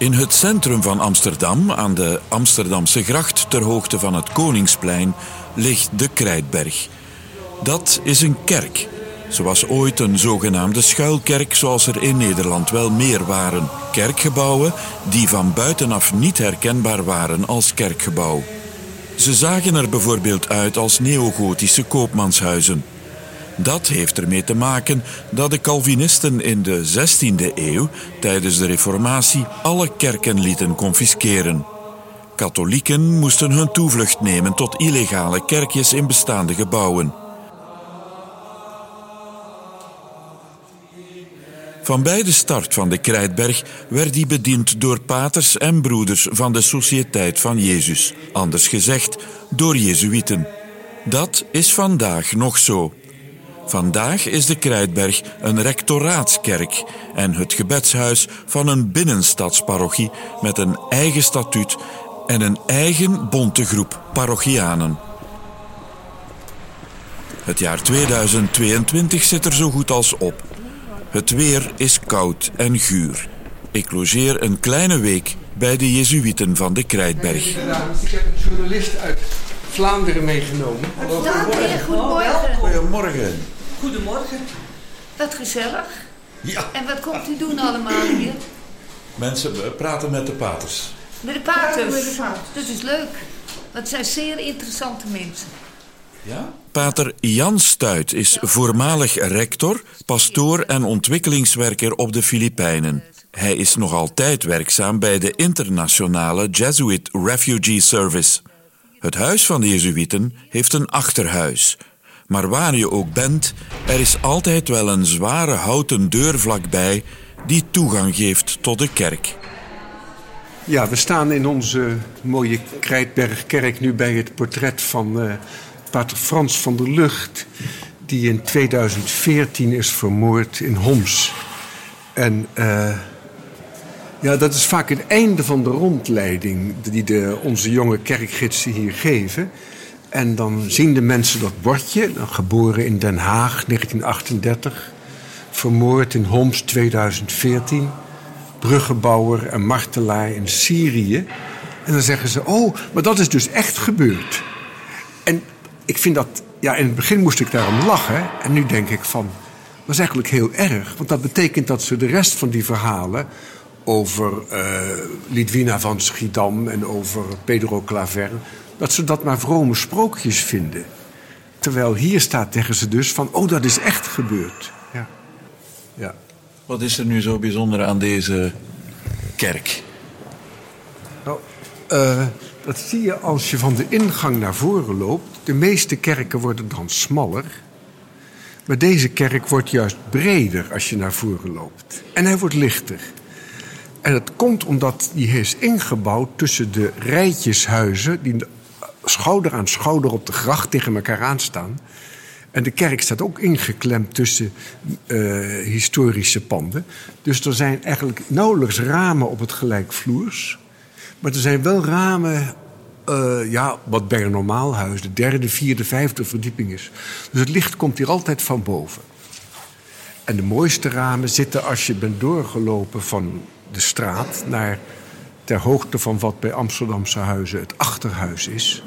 In het centrum van Amsterdam, aan de Amsterdamse gracht ter hoogte van het Koningsplein, ligt de Krijtberg. Dat is een kerk, zoals ooit een zogenaamde schuilkerk, zoals er in Nederland wel meer waren. Kerkgebouwen die van buitenaf niet herkenbaar waren als kerkgebouw. Ze zagen er bijvoorbeeld uit als neogotische koopmanshuizen. Dat heeft ermee te maken dat de Calvinisten in de 16e eeuw tijdens de Reformatie alle kerken lieten confisceren. Katholieken moesten hun toevlucht nemen tot illegale kerkjes in bestaande gebouwen. Van bij de start van de Krijtberg werd die bediend door paters en broeders van de Sociëteit van Jezus, anders gezegd door Jezuïeten. Dat is vandaag nog zo. Vandaag is de Krijtberg een rectoraatskerk en het gebedshuis van een binnenstadsparochie met een eigen statuut en een eigen bonte groep parochianen. Het jaar 2022 zit er zo goed als op. Het weer is koud en guur. Ik logeer een kleine week bij de Jezuïeten van de Krijtberg. Ik heb een journalist uit Vlaanderen meegenomen. Goedemorgen. Goedemorgen. Goedemorgen. Wat gezellig. Ja. En wat komt u doen allemaal hier? Mensen we praten met de paters. Met de paters. Dat is leuk. Dat zijn zeer interessante mensen. Ja? Pater Jan Stuit is voormalig rector, pastoor en ontwikkelingswerker op de Filipijnen. Hij is nog altijd werkzaam bij de internationale Jesuit Refugee Service. Het huis van de Jezuïeten heeft een achterhuis. Maar waar je ook bent, er is altijd wel een zware houten deur vlakbij die toegang geeft tot de kerk. Ja, we staan in onze mooie Krijtbergkerk nu bij het portret van uh, pater Frans van der Lucht... die in 2014 is vermoord in Homs. En uh, ja, dat is vaak het einde van de rondleiding... die de, onze jonge kerkgidsen hier geven... En dan zien de mensen dat bordje, geboren in Den Haag 1938, vermoord in Homs 2014, bruggenbouwer en martelaar in Syrië. En dan zeggen ze: Oh, maar dat is dus echt gebeurd. En ik vind dat, ja, in het begin moest ik daarom lachen. En nu denk ik van: dat is eigenlijk heel erg. Want dat betekent dat ze de rest van die verhalen over uh, Lidwina van Schiedam en over Pedro Claver dat ze dat maar vrome sprookjes vinden. Terwijl hier staat tegen ze dus van, oh, dat is echt gebeurd. Ja. ja. Wat is er nu zo bijzonder aan deze kerk? Nou, uh, dat zie je als je van de ingang naar voren loopt. De meeste kerken worden dan smaller. Maar deze kerk wordt juist breder als je naar voren loopt. En hij wordt lichter. En dat komt omdat die is ingebouwd tussen de rijtjeshuizen... die schouder aan schouder op de gracht tegen elkaar aanstaan. En de kerk staat ook ingeklemd tussen uh, historische panden. Dus er zijn eigenlijk nauwelijks ramen op het gelijkvloers. Maar er zijn wel ramen, uh, ja, wat bij een normaal huis de derde, vierde, vijfde verdieping is. Dus het licht komt hier altijd van boven. En de mooiste ramen zitten als je bent doorgelopen van de straat naar ter hoogte van wat bij Amsterdamse huizen het achterhuis is.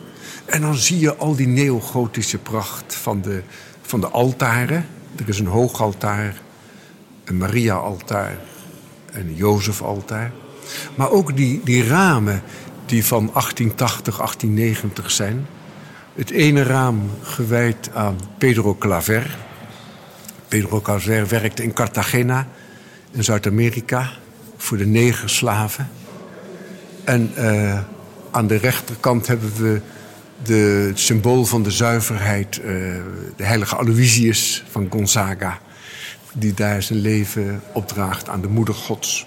En dan zie je al die neogotische pracht van de, van de altaren. Er is een hoogaltaar, een Maria-altaar en een Jozef-altaar. Maar ook die, die ramen die van 1880, 1890 zijn. Het ene raam gewijd aan Pedro Claver. Pedro Claver werkte in Cartagena, in Zuid-Amerika, voor de negerslaven. En uh, aan de rechterkant hebben we de, het symbool van de zuiverheid, uh, de heilige Aloysius van Gonzaga, die daar zijn leven opdraagt aan de moeder Gods.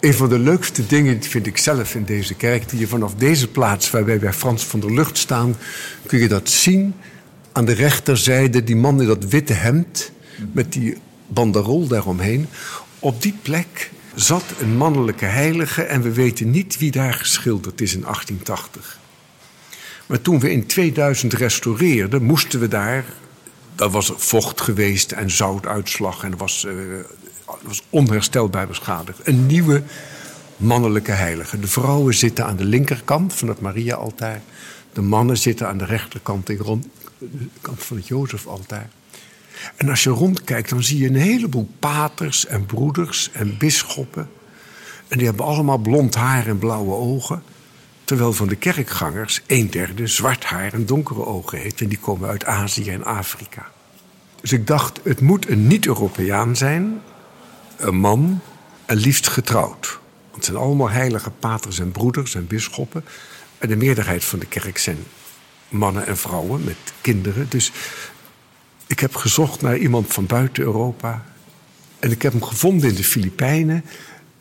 Een van de leukste dingen vind ik zelf in deze kerk, die je vanaf deze plaats waar wij bij Frans van der Lucht staan, kun je dat zien. Aan de rechterzijde, die man in dat witte hemd, met die banderol daaromheen. Op die plek zat een mannelijke heilige en we weten niet wie daar geschilderd is in 1880. Maar toen we in 2000 restaureerden, moesten we daar. Dat was vocht geweest en zoutuitslag en dat was, uh, was onherstelbaar beschadigd. Een nieuwe mannelijke heiligen. De vrouwen zitten aan de linkerkant van het Maria-altaar. De mannen zitten aan de rechterkant de kant van het Jozef-altaar. En als je rondkijkt, dan zie je een heleboel paters en broeders en bisschoppen. En die hebben allemaal blond haar en blauwe ogen. Terwijl van de kerkgangers een derde zwart haar en donkere ogen heeft. En die komen uit Azië en Afrika. Dus ik dacht, het moet een niet-Europeaan zijn. Een man en liefst getrouwd. Want het zijn allemaal heilige paters en broeders en bisschoppen. En de meerderheid van de kerk zijn mannen en vrouwen met kinderen. Dus ik heb gezocht naar iemand van buiten Europa. En ik heb hem gevonden in de Filipijnen.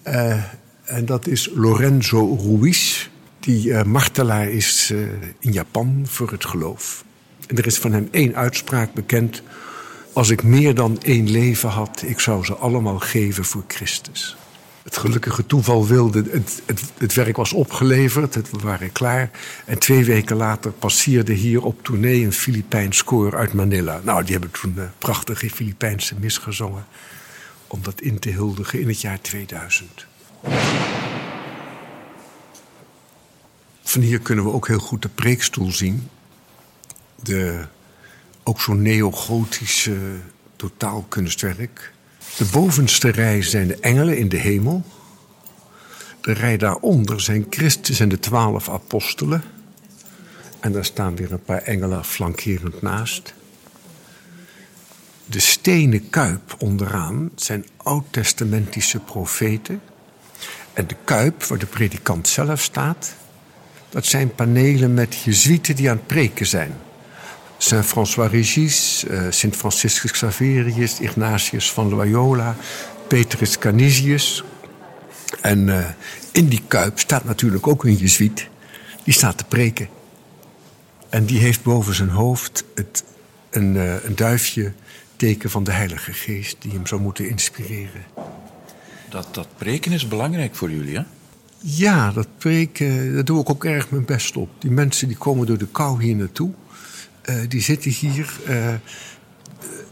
Uh, en dat is Lorenzo Ruiz, die uh, martelaar is uh, in Japan voor het geloof. En er is van hem één uitspraak bekend. Als ik meer dan één leven had, ik zou ze allemaal geven voor Christus. Het gelukkige toeval wilde, het, het, werk was opgeleverd, het, we waren klaar. En twee weken later passeerde hier op tournee een Filipijns koor uit Manila. Nou, die hebben toen een prachtige Filipijnse mis gezongen. Om dat in te huldigen in het jaar 2000. Van hier kunnen we ook heel goed de preekstoel zien. De, ook zo'n neogotische totaalkunstwerk. De bovenste rij zijn de engelen in de hemel. De rij daaronder zijn Christus en de twaalf apostelen. En daar staan weer een paar engelen flankerend naast. De stenen kuip onderaan zijn oud-testamentische profeten. En de kuip, waar de predikant zelf staat, dat zijn panelen met jezuïeten die aan het preken zijn. Saint-François Regis, uh, Sint Franciscus Xaverius, Ignatius van Loyola, Petrus Canisius. En uh, in die kuip staat natuurlijk ook een jezuïet. Die staat te preken. En die heeft boven zijn hoofd het, een, uh, een duifje teken van de Heilige Geest die hem zou moeten inspireren. Dat, dat preken is belangrijk voor jullie, hè? Ja, dat preken, daar doe ik ook erg mijn best op. Die mensen die komen door de kou hier naartoe. Uh, die zitten hier. Uh,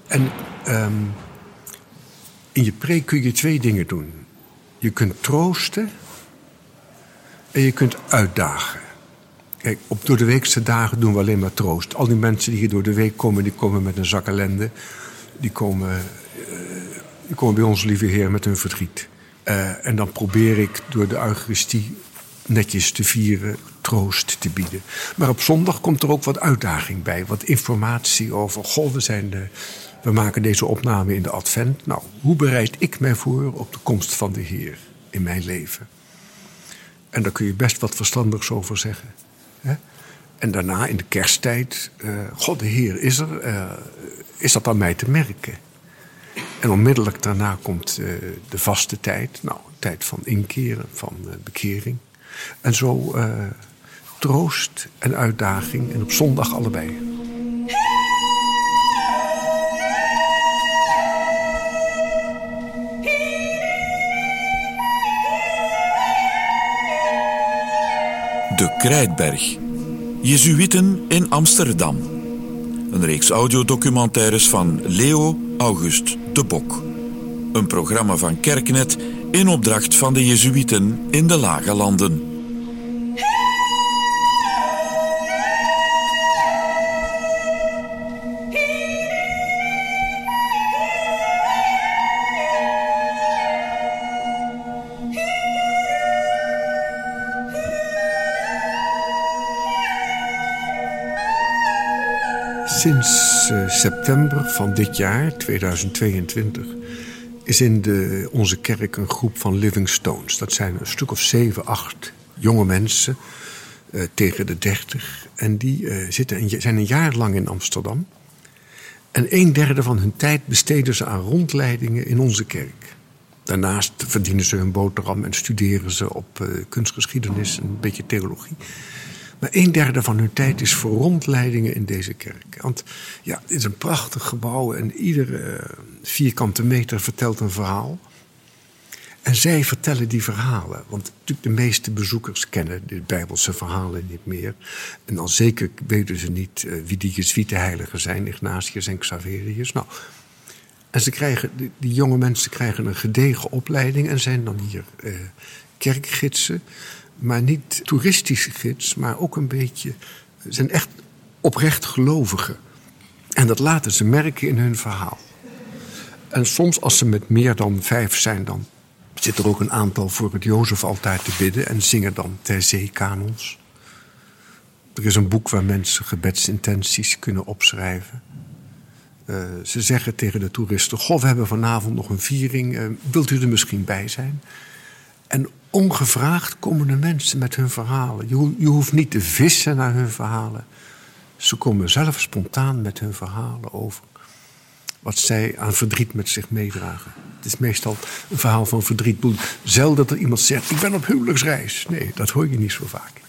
en um, in je preek kun je twee dingen doen. Je kunt troosten en je kunt uitdagen. Kijk, op door de weekse dagen doen we alleen maar troost. Al die mensen die hier door de week komen, die komen met een zak ellende. Die komen, die komen bij ons, lieve Heer, met hun verdriet. Uh, en dan probeer ik door de Eucharistie netjes te vieren, troost te bieden. Maar op zondag komt er ook wat uitdaging bij, wat informatie over. Goh, we, zijn de, we maken deze opname in de Advent. Nou, hoe bereid ik mij voor op de komst van de Heer in mijn leven? En daar kun je best wat verstandigs over zeggen. Hè? En daarna in de kersttijd, uh, God de Heer is er, is dat aan mij te merken? En onmiddellijk daarna komt uh, de vaste tijd. Nou, tijd van inkeren, van uh, bekering. En zo uh, troost en uitdaging. En op zondag allebei. De Krijtberg. Jezuïeten in Amsterdam. Een reeks audiodocumentaires van Leo August de Bok. Een programma van Kerknet in opdracht van de Jezuïeten in de Lage Landen. Sinds uh, september van dit jaar, 2022, is in de, onze kerk een groep van Living Stones. Dat zijn een stuk of zeven, acht jonge mensen uh, tegen de dertig. En die uh, zitten een, zijn een jaar lang in Amsterdam. En een derde van hun tijd besteden ze aan rondleidingen in onze kerk. Daarnaast verdienen ze hun boterham en studeren ze op kunstgeschiedenis en een beetje theologie. Maar een derde van hun tijd is voor rondleidingen in deze kerk. Want ja, het is een prachtig gebouw en iedere vierkante meter vertelt een verhaal. En zij vertellen die verhalen. Want natuurlijk de meeste bezoekers kennen de Bijbelse verhalen niet meer. En dan zeker weten ze niet uh, wie die Jezuïetenheiligen zijn, Ignatius en Xaverius. Nou, en ze krijgen, die, jonge mensen krijgen een gedegen opleiding en zijn dan hier uh, kerkgidsen, maar niet toeristische gids, maar ook een beetje. Zijn echt oprecht gelovigen. En dat laten ze merken in hun verhaal. En soms, als ze met meer dan vijf zijn, dan zit er ook een aantal voor het Jozef altijd te bidden en zingen dan ter zee kanons. Er is een boek waar mensen gebedsintenties kunnen opschrijven. Uh, ze zeggen tegen de toeristen: Goh, we hebben vanavond nog een viering. Uh, wilt u er misschien bij zijn? En ongevraagd komen de mensen met hun verhalen. Je, je hoeft niet te vissen naar hun verhalen. Ze komen zelf spontaan met hun verhalen over wat zij aan verdriet met zich meedragen. Het is meestal een verhaal van verdriet. Zelden dat er iemand zegt: Ik ben op huwelijksreis. Nee, dat hoor je niet zo vaak.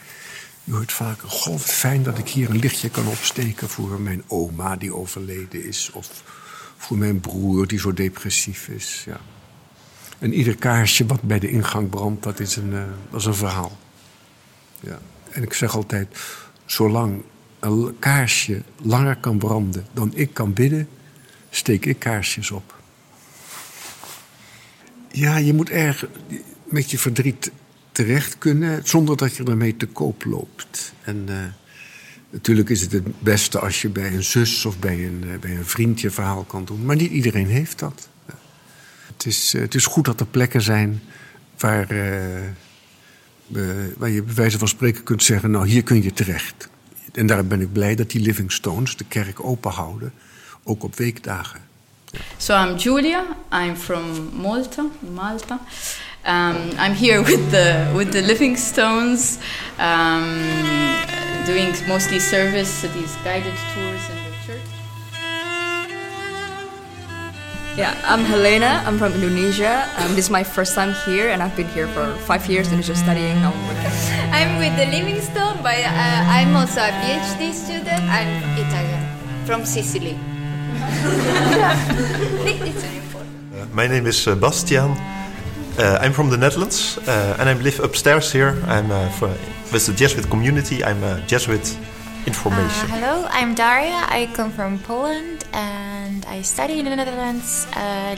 Je hoort vaak, goh, fijn dat ik hier een lichtje kan opsteken voor mijn oma die overleden is. Of voor mijn broer die zo depressief is. Ja. En ieder kaarsje wat bij de ingang brandt, dat is een, uh, dat is een verhaal. Ja. En ik zeg altijd, zolang een kaarsje langer kan branden dan ik kan bidden, steek ik kaarsjes op. Ja, je moet erg met je verdriet terecht kunnen zonder dat je ermee te koop loopt. En uh, natuurlijk is het het beste als je bij een zus of bij een, uh, bij een vriend je verhaal kan doen. Maar niet iedereen heeft dat. Het is, uh, het is goed dat er plekken zijn waar, waar je bij wijze van spreken kunt zeggen: Nou, hier kun je terecht. En daar ben ik blij dat die Living Stones de kerk open houden, ook op weekdagen. So I'm Julia. I'm from Malta, Malta. Um, I'm here with the with the Living Stones, um, doing mostly service, these guided tours Yeah, I'm Helena. I'm from Indonesia. Um, this is my first time here, and I've been here for five years and just studying. Now I'm with the Livingstone, but uh, I'm also a PhD student. I'm Italian from Sicily. it's very important. Uh, my name is uh, Bastiaan. Uh, I'm from the Netherlands uh, and I live upstairs here. I'm uh, for, with the Jesuit community. I'm a Jesuit information. hello, I'm Daria. I come from Poland and I study in the Netherlands.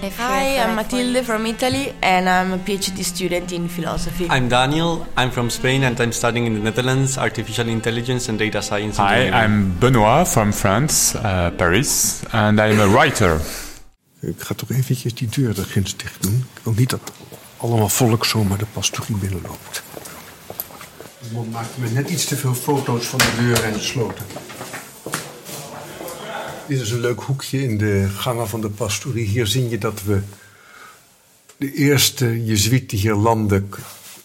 Live Hi, I'm Matilde from Italy and I'm a PhD student in philosophy. I'm Daniel. I'm from Spain and I'm studying in the Netherlands artificial intelligence and data science. Hi, I'm Benoit from France, uh, Paris, and I'm a writer. Ik ga toch eventjes die deur er ginds dicht doen. Ik wil niet dat allemaal volk zomaar de pastorie binnenloopt. De man maakte me net iets te veel foto's van de deur en de sloten. Dit is een leuk hoekje in de gangen van de pastorie. Hier zie je dat we de eerste jezuïet die hier landde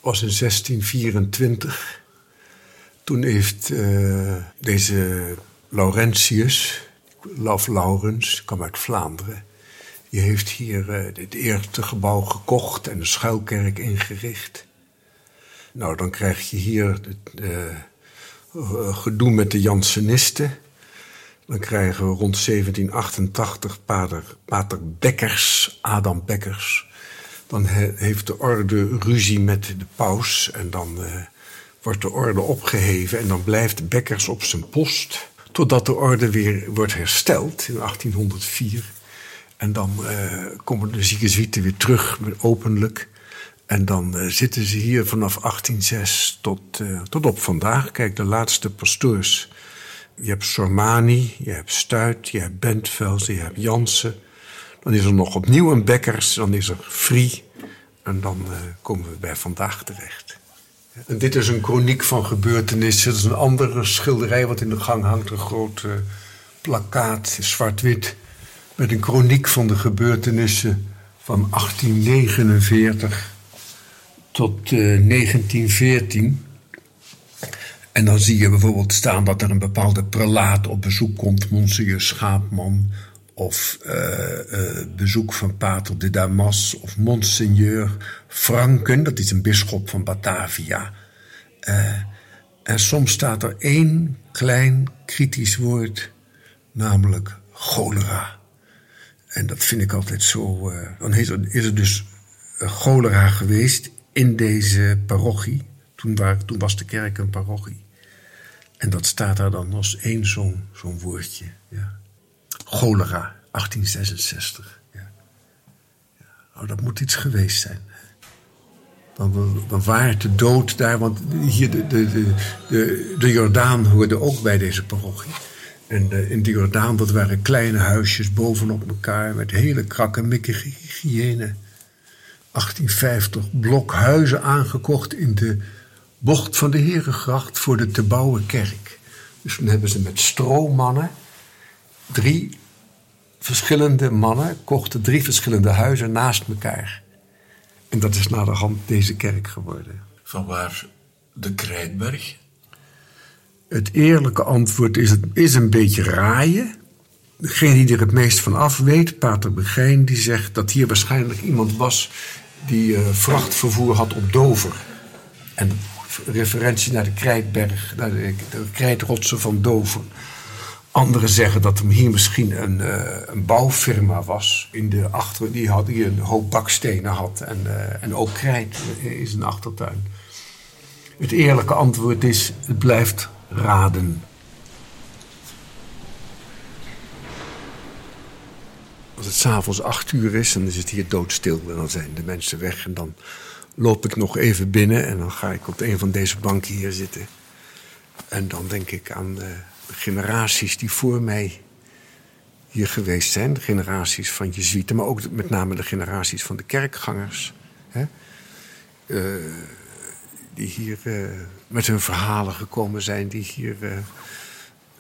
was in 1624. Toen heeft uh, deze Laurentius, Laf Laurens, kwam uit Vlaanderen die heeft hier uh, het eerste gebouw gekocht en een schuilkerk ingericht. Nou, dan krijg je hier het uh, gedoe met de Jansenisten. Dan krijgen we rond 1788 pater, pater Bekkers, Adam Bekkers. Dan he, heeft de orde ruzie met de paus en dan uh, wordt de orde opgeheven en dan blijft Bekkers op zijn post totdat de orde weer wordt hersteld in 1804. En dan uh, komen de ziekenzieten weer terug, openlijk. En dan uh, zitten ze hier vanaf 1806 tot, tot op vandaag. Kijk, de laatste pastoors. Je hebt Sormani, je hebt Stuit, je hebt Bentveld, je hebt Jansen. Dan is er nog opnieuw een Bekkers, dan is er Free. En dan komen we bij vandaag terecht. En dit is een chroniek van gebeurtenissen. Dat is een andere schilderij wat in de gang hangt. Een groot plakkaat, zwart-wit met een chroniek van de gebeurtenissen van 1849 tot uh, 1914. En dan zie je bijvoorbeeld staan dat er een bepaalde prelaat op bezoek komt, Monseigneur Schaapman, of uh, uh, bezoek van Pater de Damas, of Monseigneur Franken, dat is een bisschop van Batavia. Uh, en soms staat er één klein kritisch woord, namelijk cholera. En dat vind ik altijd zo. Dan is is er dus cholera geweest in deze parochie. Toen, toen was de kerk een parochie. En dat staat daar dan als één zo'n woordje. Ja. Cholera, 1866. Ja. Nou, dat moet iets geweest zijn. Dan, dan waart de dood daar, want hier de, de, de, de, de Jordaan hoorde ook bij deze parochie. En eh, in de Jordaan, dat waren kleine huisjes bovenop elkaar met hele krakkemikkige hygiëne. 1850 blokhuizen aangekocht in de bocht van de Herengracht voor de te bouwen kerk. Dus toen hebben ze met stroommannen drie verschillende mannen kochten drie verschillende huizen naast elkaar. En dat is naderhand deze kerk geworden. Van waar de Krijtberg? Het eerlijke antwoord is, het is een beetje raaien. Degene die er het meest van af weet, Pater Begijn, die zegt dat hier waarschijnlijk iemand was die uh, vrachtvervoer had op Dover. En referentie naar de Krijtberg, naar de, krijtrotsen van Dover. Anderen zeggen dat hem hier misschien een, uh, een bouwfirma was. In de achter, die, had, een hoop bakstenen had en, uh, en ook krijt in zijn achtertuin. Het eerlijke antwoord is: het blijft raden. Als het s'avonds acht uur is, dan is het hier doodstil. En dan zijn de mensen weg. En dan loop ik nog even binnen en dan ga ik op een van deze banken hier zitten. En dan denk ik aan de generaties die voor mij hier geweest zijn. De generaties van Jezuïeten, maar ook met name de generaties van de kerkgangers. Hè? Uh, die hier uh, met hun verhalen gekomen zijn, die hier uh,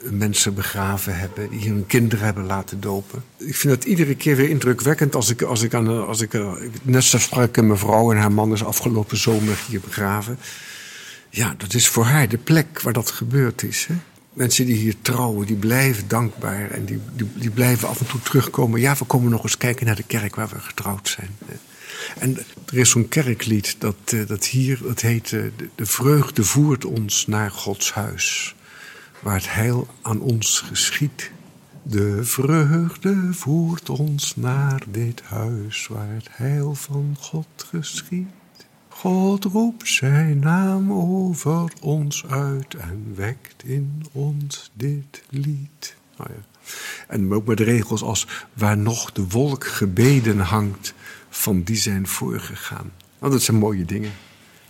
mensen begraven hebben, die hun kinderen hebben laten dopen. Ik vind dat iedere keer weer indrukwekkend als ik, als ik, aan, als ik net zo sprak een mevrouw en haar man is afgelopen zomer hier begraven. Ja, dat is voor haar de plek waar dat gebeurd is. Hè? Mensen die hier trouwen, die blijven dankbaar en die, die, die, blijven af en toe terugkomen. Ja, we komen nog eens kijken naar de kerk waar we getrouwd zijn. En er is zo'n kerklied dat, dat hier, dat heet De vreugde voert ons naar Gods huis, waar het heil aan ons geschiet. De vreugde voert ons naar dit huis, waar het heil van God geschiet. God roept zijn naam over ons uit en wekt in ons dit lied. Ja. En ook met regels als waar nog de wolk gebeden hangt, van die zijn voorgegaan. Nou, dat zijn mooie dingen.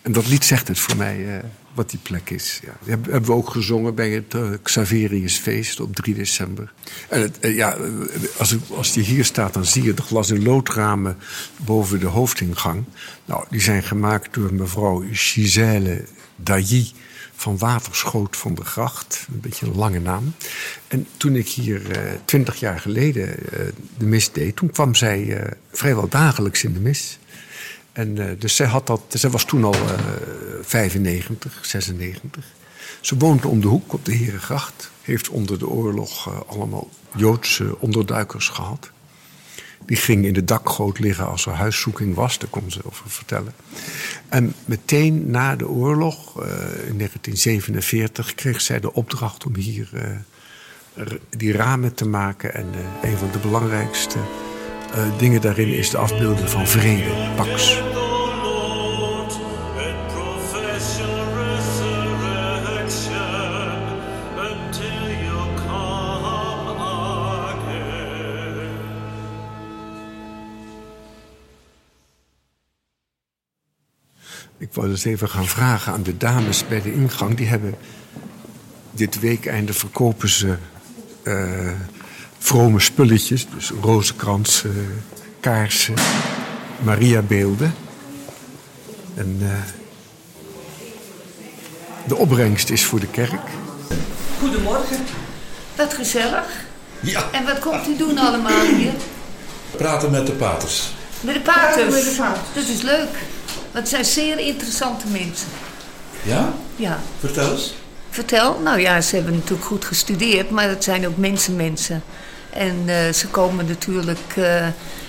En dat lied zegt het voor mij, uh, wat die plek is. Ja. Dat hebben we ook gezongen bij het uh, Xaveriusfeest op 3 december. En het, uh, ja, als, als die hier staat, dan zie je de glas- en loodramen boven de hoofdingang. Nou, die zijn gemaakt door mevrouw Gisèle Dailly van Waterschoot van de Gracht. Een beetje een lange naam. En toen ik hier twintig jaar geleden de mis deed... toen kwam zij vrijwel dagelijks in de mis... En, uh, dus zij, had dat, zij was toen al uh, 95, 96. Ze woonde om de hoek op de Herengracht. Heeft onder de oorlog uh, allemaal Joodse onderduikers gehad. Die ging in de dakgoot liggen als er huiszoeking was, daar kon ze over vertellen. En meteen na de oorlog, in 1947, kreeg zij de opdracht om hier die ramen te maken. En een van de belangrijkste dingen daarin is de afbeelding van vrede, Pax. Ik wou dus even gaan vragen aan de dames bij de ingang. Die hebben dit weekeinde verkopen ze uh, vrome spulletjes. Dus rozenkransen, kaarsen, Mariabeelden. En uh, de opbrengst is voor de kerk. Goedemorgen. Wat gezellig. Ja. En wat komt u doen allemaal hier? Praten met de paters. Met de paters? Met de paters. Dat is leuk. Dat zijn zeer interessante mensen. Ja? Ja. Vertel eens. Vertel? Nou ja, ze hebben natuurlijk goed gestudeerd, maar het zijn ook mensenmensen. En uh, ze komen natuurlijk uh,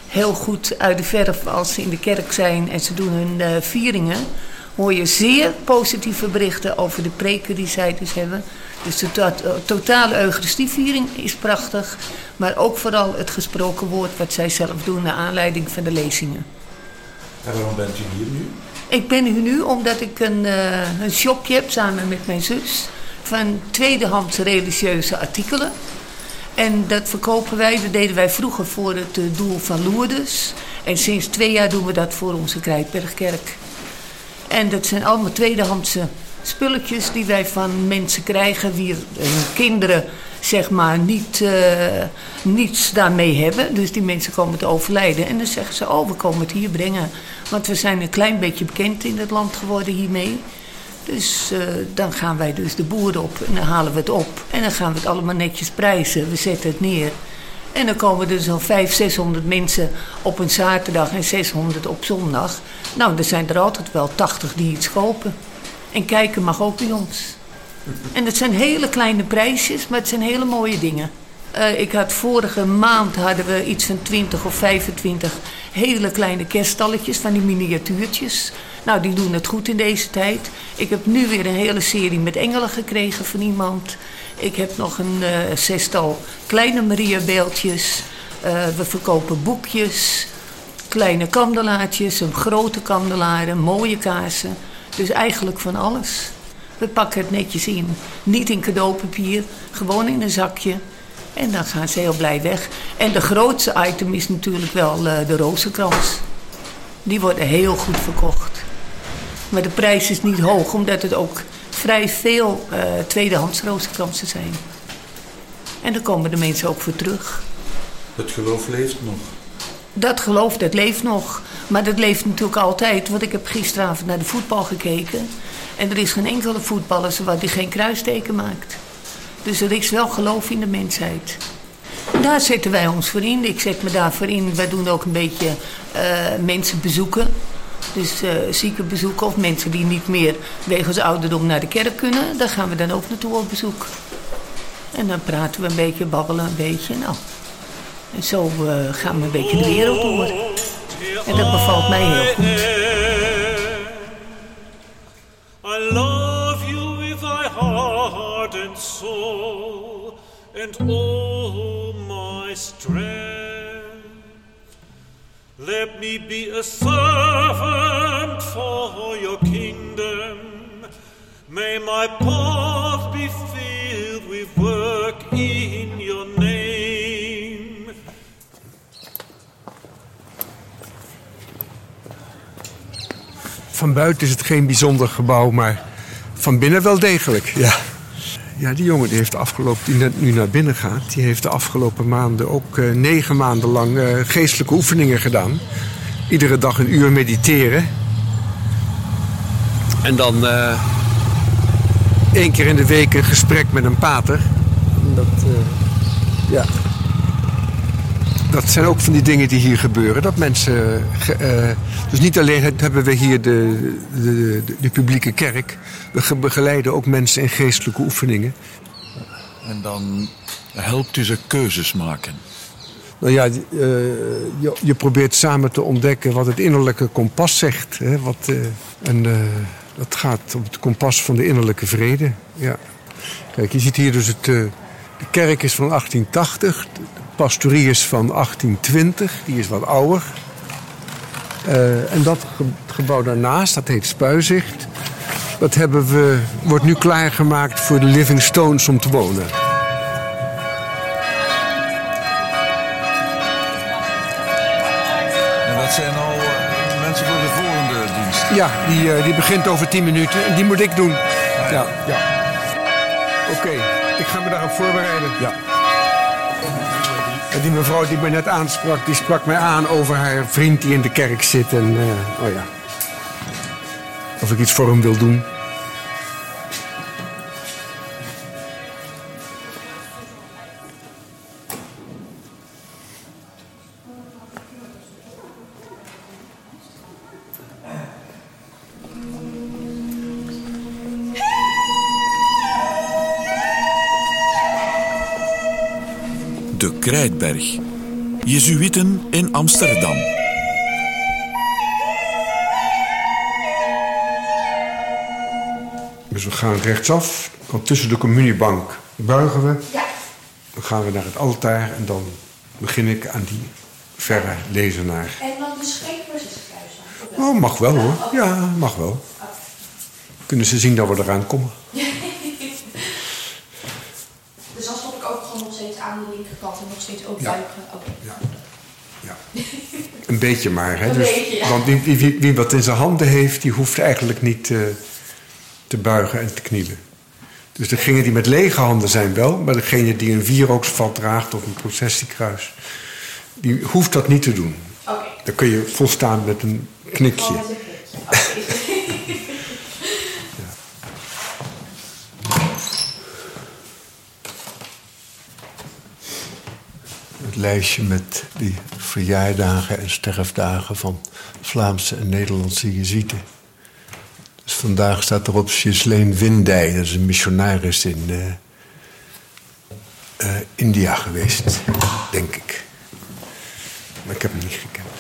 heel goed uit de verf als ze in de kerk zijn en ze doen hun uh, vieringen. Hoor je zeer positieve berichten over de preken die zij dus hebben. Dus de to totale Eucharistieviering is prachtig. Maar ook vooral het gesproken woord wat zij zelf doen naar aanleiding van de lezingen. En waarom bent u hier nu? Ik ben hier nu omdat ik een, een shopje heb samen met mijn zus. Van tweedehands religieuze artikelen. En dat verkopen wij, dat deden wij vroeger voor het uh, doel van Lourdes. En sinds twee jaar doen we dat voor onze Krijtbergkerk. En dat zijn allemaal tweedehandse spulletjes die wij van mensen krijgen hun kinderen zeg maar niet, eh, niets daarmee hebben. Dus die mensen komen te overlijden. En dan zeggen ze, oh we komen het hier brengen. Want we zijn een klein beetje bekend in het land geworden hiermee. Dus eh, dan gaan wij dus de boeren op en dan halen we het op. En dan gaan we het allemaal netjes prijzen. We zetten het neer. En dan komen er zo'n 500, 600 mensen op een zaterdag en 600 op zondag. Nou, er zijn er altijd wel 80 die iets kopen. En kijken mag ook bij ons. En het zijn hele kleine prijsjes, maar het zijn hele mooie dingen. Uh, ik had vorige maand hadden we iets van 20 of 25 hele kleine kerststalletjes van die miniatuurtjes. Nou, die doen het goed in deze tijd. Ik heb nu weer een hele serie met engelen gekregen van iemand. Ik heb nog een uh, zestal kleine Maria-beeldjes. Uh, we verkopen boekjes, kleine kandelaartjes, een grote kandelaar, mooie kaarsen. Dus eigenlijk van alles. We pakken het netjes in. Niet in cadeaupapier, gewoon in een zakje. En dan gaan ze heel blij weg. En de grootste item is natuurlijk wel uh, de rozenkrans. Die worden heel goed verkocht. Maar de prijs is niet hoog, omdat het ook vrij veel uh, tweedehands rozenkransen zijn. En daar komen de mensen ook voor terug. Het geloof leeft nog. Dat geloof, dat leeft nog. Maar dat leeft natuurlijk altijd. Want ik heb gisteravond naar de voetbal gekeken. En er is geen enkele voetballer die geen kruisteken maakt. Dus er is wel geloof in de mensheid. Daar zetten wij ons voor in. Ik zet me daarvoor in. Wij doen ook een beetje uh, mensen bezoeken. Dus uh, zieken bezoeken of mensen die niet meer wegens ouderdom naar de kerk kunnen. Daar gaan we dan ook naartoe op bezoek. En dan praten we een beetje, babbelen een beetje. Nou, en zo uh, gaan we een beetje de wereld door. En dat bevalt mij heel goed. I love you heart and soul and all my strength. Let me be a servant for your kingdom. May my path be filled with work in your name. Van buiten is het geen bijzonder gebouw, maar van binnen wel degelijk. Ja, ja die jongen die heeft de afgelopen, die net nu naar binnen gaat, die heeft de afgelopen maanden ook uh, negen maanden lang uh, geestelijke oefeningen gedaan. Iedere dag een uur mediteren. En dan uh, één keer in de week een gesprek met een pater. Dat, ja, dat zijn ook van die dingen die hier gebeuren. Dat mensen. Uh, dus niet alleen hebben we hier de, de, de, de, publieke kerk. We begeleiden ook mensen in geestelijke oefeningen. En dan helpt u ze keuzes maken. Nou ja, uh, je, je, probeert samen te ontdekken wat het innerlijke kompas zegt. Hè? Wat, uh, en dat gaat op het kompas van de innerlijke vrede. Ja. Kijk, je ziet hier dus het. de kerk is van 1880 pastorie is van 1820, die is wat ouder. Uh, en dat ge gebouw daarnaast, dat heet Spuizicht. Dat hebben we, wordt nu klaargemaakt voor de Living Stones om te wonen. En dat zijn al uh, mensen voor de volgende dienst? Ja, die, uh, die begint over 10 minuten en die moet ik doen. Ja, ja. ja. Oké, okay. ik ga me daarop voorbereiden. Ja. Die mevrouw die me net aansprak, die sprak mij aan over haar vriend die in de kerk zit. En, uh, oh ja. Of ik iets voor hem wil doen. Krijtberg. Jezuïeten in Amsterdam. Dus we gaan rechtsaf, want tussen de communiebank buigen we. Ja. Dan gaan we naar het altaar en dan begin ik aan die verre lezenaar. En dan dus geen kruisjes Oh, mag wel hoor. Ja, mag wel. Kunnen ze zien dat we eraan komen. Dus dan stop ik ook gewoon nog steeds ook Ja. Ja. ja. Een beetje maar. Hè? Een dus, beetje, ja. Want wie, wie, wie, wat in zijn handen heeft, die hoeft eigenlijk niet eh, te buigen en te knielen. Dus degene die met lege handen zijn wel, maar degene die een wierooksvat draagt of een processiekruis, die hoeft dat niet te doen. Dan kun je volstaan met een knikje. Lijstje met die verjaardagen en sterfdagen van Vlaamse en Nederlandse jezieten. Dus vandaag staat erop Ghislaine Windij, dat is een missionaris in eh, eh, India geweest, denk ik. Maar ik heb hem niet gekend.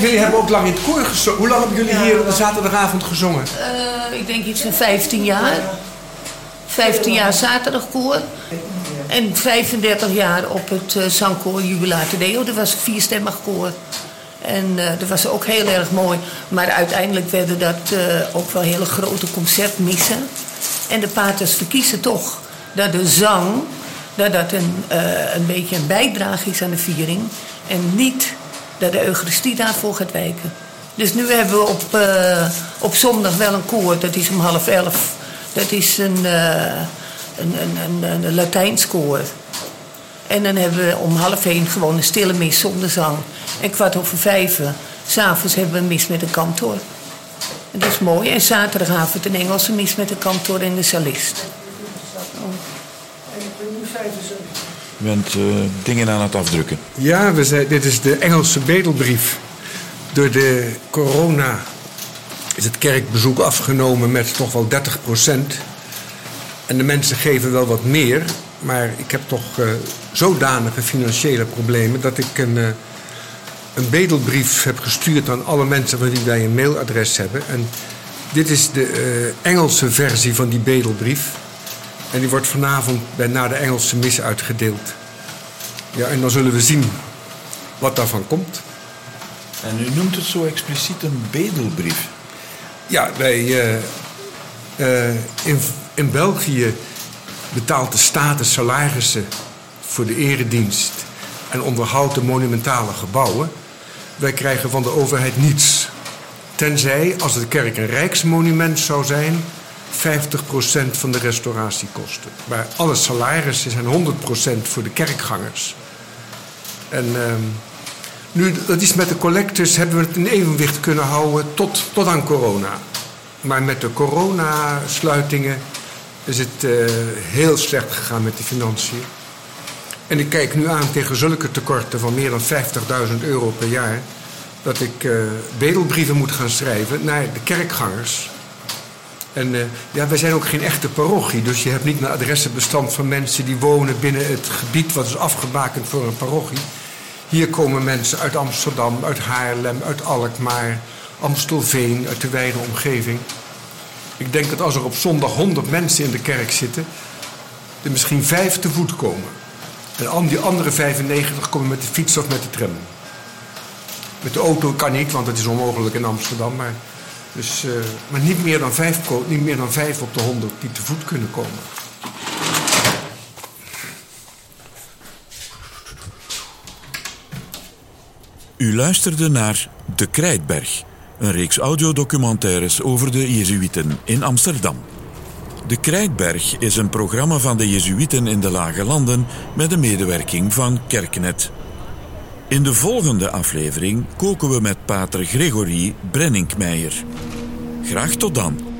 Jullie hebben ook lang in het koor gezongen. Hoe lang hebben jullie hier op de zaterdagavond gezongen? Eh, ik denk iets van 15 jaar. 15 jaar zaterdagkoor. En 35 jaar op het uh, zangkoor Jubilator Deo. Dat was een vierstemmig koor. En eh, dat was ook heel erg mooi. Maar uiteindelijk werden dat ook wel hele grote concertmissen. En de paters verkiezen toch dat de zang... dat dat een, een beetje een bijdrage is aan de viering. En niet dat de Eucharistie daarvoor gaat wijken. Dus nu hebben we op, eh, op zondag wel een koor, dat is om half elf. Dat is een, eh, een, een, een, een Latijns koor. En dan hebben we om half één gewoon een stille mis zonder zang. En kwart over vijf, s'avonds hebben we een mis met een kantor. En dat is mooi. En zaterdagavond een Engelse mis met de kantor en de salist. Je bent eh, dingen aan het afdrukken. Ja, we zijn, dit is de Engelse bedelbrief. Door de corona is het kerkbezoek afgenomen met toch wel 30% En de mensen geven wel wat meer. Maar ik heb toch eh, zodanige financiële problemen dat ik een, eh, een bedelbrief heb gestuurd aan alle mensen van wie wij een mailadres hebben. En dit is de Engelse versie van die bedelbrief. En die wordt vanavond bij na de Engelse mis uitgedeeld. Ja, en dan zullen we zien wat daarvan komt. En u noemt het zo expliciet een bedelbrief. Ja, wij, eh, eh, in, in België betaalt de staat de salarissen voor de eredienst en onderhoudt de monumentale gebouwen. Wij krijgen van de overheid niets. Tenzij, als de kerk een rijksmonument zou zijn, 50% van de restauratiekosten. Maar alle salarissen zijn 100% voor de kerkgangers. En ehm, nu, dat is met de collectors, hebben we het in evenwicht kunnen houden tot, tot aan corona. Maar met de coronasluitingen is het eh, heel slecht gegaan met de financiën. En ik kijk nu aan tegen zulke tekorten van meer dan 50.000 euro per jaar... dat ik eh, bedelbrieven moet gaan schrijven naar de kerkgangers. En eh, ja, wij zijn ook geen echte parochie. Dus je hebt niet een adressenbestand van mensen die wonen binnen het gebied... wat is afgebakend voor een parochie. Hier komen mensen uit Amsterdam, uit Haarlem, uit Alkmaar... Amstelveen, uit de wijde omgeving. Ik denk dat als er op zondag 100 mensen in de kerk zitten... er misschien vijf te voet komen. En al die andere 95 komen met de fiets of met de tram. Met de auto kan niet, want het is onmogelijk in Amsterdam. Maar Dus, eh, maar niet meer, dan vijf, niet meer dan vijf op de honderd die te voet kunnen komen. U luisterde naar De Krijtberg, een reeks audiodocumentaires over de Jezuïeten in Amsterdam. De Krijtberg is een programma van de Jezuïeten in de Lage Landen met de medewerking van Kerknet. In de volgende aflevering koken we met pater Gregory Brenninkmeijer. Graag tot dan.